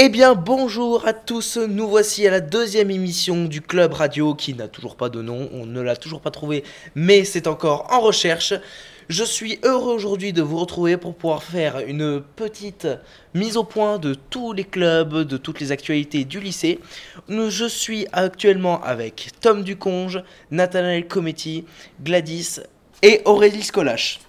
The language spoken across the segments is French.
Eh bien bonjour à tous, nous voici à la deuxième émission du Club Radio qui n'a toujours pas de nom, on ne l'a toujours pas trouvé, mais c'est encore en recherche. Je suis heureux aujourd'hui de vous retrouver pour pouvoir faire une petite mise au point de tous les clubs, de toutes les actualités du lycée. Je suis actuellement avec Tom Duconge, Nathanaël Cometti, Gladys et Aurélie Scolache.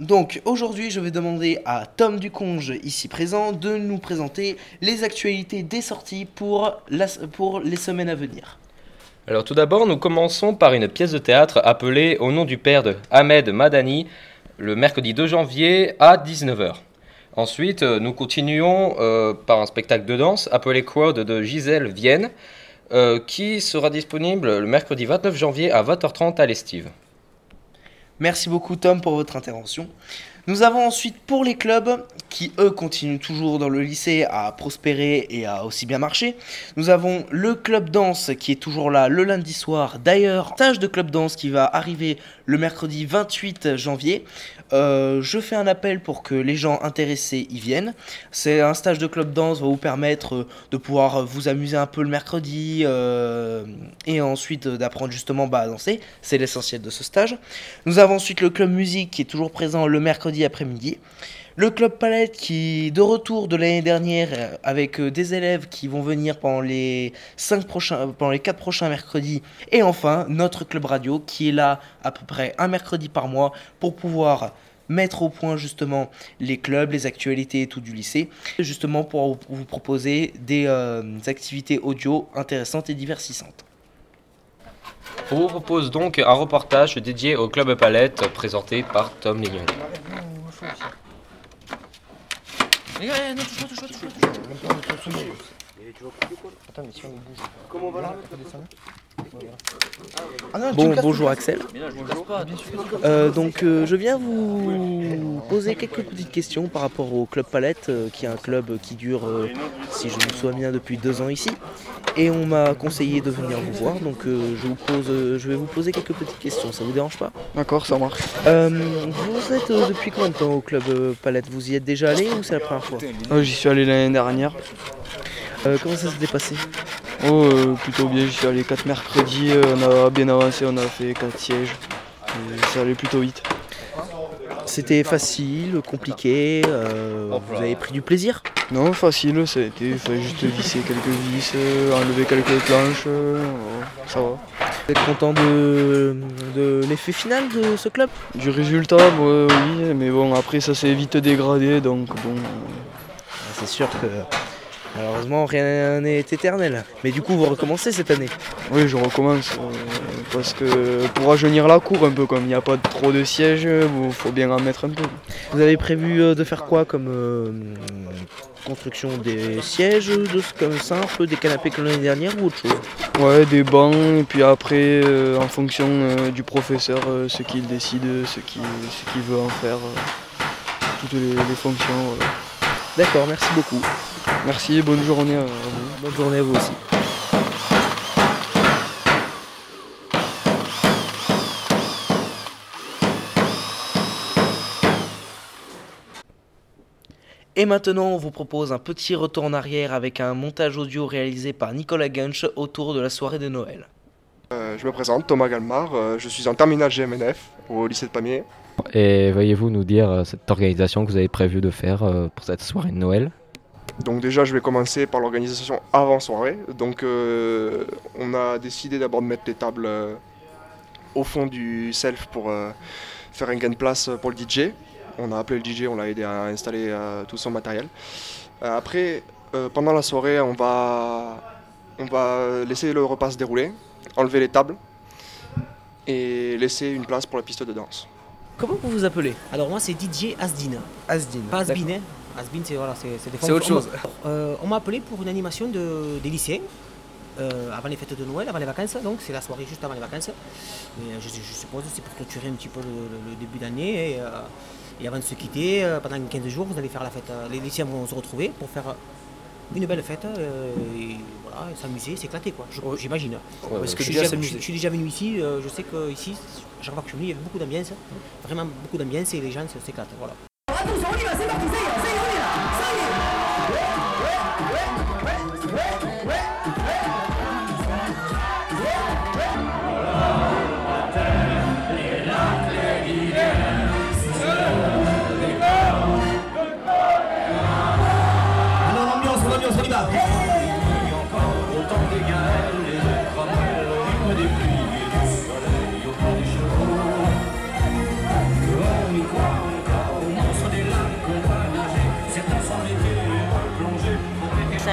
Donc aujourd'hui, je vais demander à Tom Duconge, ici présent, de nous présenter les actualités des sorties pour, les semaines à venir. Alors tout d'abord, nous commençons par une pièce de théâtre appelée Au nom du père de Ahmed Madani, le mercredi 2 janvier à 19h. Ensuite, euh, nous continuons euh, par un spectacle de danse appelé Crowd de Gisèle Vienne, euh, qui sera disponible le mercredi 29 janvier à 20h30 à l'Estive. Merci beaucoup Tom pour votre intervention. Nous avons ensuite pour les clubs qui eux continuent toujours dans le lycée à prospérer et à aussi bien marcher. Nous avons le club danse qui est toujours là le lundi soir. D'ailleurs, stage de club danse qui va arriver le mercredi 28 janvier. Euh, je fais un appel pour que les gens intéressés y viennent. C'est un stage de club danse va vous permettre euh, de pouvoir vous amuser un peu le mercredi euh, et ensuite d'apprendre justement bah, à danser. C'est l'essentiel de ce stage. Nous avons ensuite le club musique qui est toujours présent le mercredi après-midi. Le club palette qui est de retour de l'année dernière euh, avec euh, des élèves qui vont venir pendant les cinq prochains euh, pendant les 4 prochains mercredis et enfin notre club radio qui est là à peu près un mercredi par mois pour pouvoir mettre au point justement les clubs, les actualités et tout du lycée, justement pour vous proposer des activités audio intéressantes et diversissantes. On vous propose donc un reportage dédié au Club Palette présenté par Tom Lignon. Bon, bonjour Axel. Euh, donc euh, je viens vous poser quelques petites questions par rapport au Club Palette, euh, qui est un club qui dure, euh, si je me souviens bien, depuis deux ans ici. Et on m'a conseillé de venir vous voir, donc euh, je, vous pose, euh, je vais vous poser quelques petites questions, ça vous dérange pas? D'accord, ça marche. Euh, Vous êtes euh, depuis combien de temps au Club Palette? Vous y êtes déjà allé ou c'est la première fois? Ah, J'y suis allé l'année dernière. Euh, Comment ça s'était passé Oh, euh, plutôt bien, j'y suis allé 4 mercredis, euh, on a bien avancé, on a fait 4 sièges. Et ça allait plutôt vite. C'était facile, compliqué, euh, vous avez pris du plaisir? Non, facile, ça a été, il fallait juste visser quelques vis, enlever quelques planches, ça va. Vous êtes content de, de l'effet final de ce club? Du résultat, oui, mais bon, après ça s'est vite dégradé, donc bon. C'est sûr que malheureusement rien n'est éternel. Mais du coup vous recommencez cette année. oui, je recommence, euh, parce que pour rajeunir la cour un peu, comme il n'y a pas trop de sièges, il faut bien en mettre un peu. Vous avez prévu euh, de faire quoi comme euh, construction des sièges, de, comme simple, des canapés comme l'année dernière ou autre chose? Ouais, des bancs, et puis après, euh, en fonction du professeur, ce qu'il décide, ce qu'il veut en faire, toutes les, les fonctions. voilà. D'accord, merci beaucoup. Merci, bonne journée à vous. Bonne journée à vous aussi. Et maintenant, on vous propose un petit retour en arrière avec un montage audio réalisé par Nicolas Gunch autour de la soirée de Noël. Euh, je me présente, Thomas Galmar, euh, je suis en terminale GMNF au lycée de Pamiers. Et veuillez-vous nous dire euh, cette organisation que vous avez prévu de faire euh, pour cette soirée de Noël? Donc déjà je vais commencer par l'organisation avant soirée. Donc euh, on a décidé d'abord de mettre les tables au fond du self pour faire un gain de place pour le DJ. On a appelé le DJ, on l'a aidé à installer tout son matériel. Après, pendant la soirée, on va, on va laisser le repas se dérouler, enlever les tables et laisser une place pour la piste de danse. Comment vous vous appelez? Alors moi c'est DJ Asdin, Asdin. pas Asbin. Hein? Asbin c'est voilà, c'est c'est des C'est formes- autre chose. On m'a- euh, on m'a appelé pour une animation de, des lycéens euh, avant les fêtes de Noël, avant les vacances. Donc c'est la soirée juste avant les vacances. Et, euh, je, je suppose c'est pour clôturer un petit peu le, début d'année et, euh, et avant de se quitter, pendant 15 jours, vous allez faire la fête. Les lycéens vont se retrouver pour faire une belle fête euh, et voilà, s'amuser, s'éclater quoi. J'imagine. Parce que je, suis déjà déjà, s'amuser. je- je suis déjà venu ici, euh, je sais que ici, chaque fois que je suis venu, il y avait beaucoup d'ambiance, vraiment beaucoup d'ambiance et les gens se- s'éclatent. Voilà.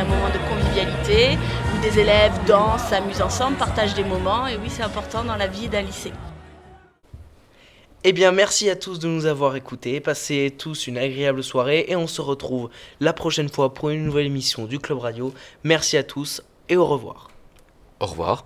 Moment de convivialité où des élèves dansent, s'amusent ensemble, partagent des moments. Et oui, c'est important dans la vie d'un lycée. Eh bien, merci à tous de nous avoir écoutés. Passez tous une agréable soirée et on se retrouve la prochaine fois pour une nouvelle émission du Club Radio. Merci à tous et au revoir. Au revoir.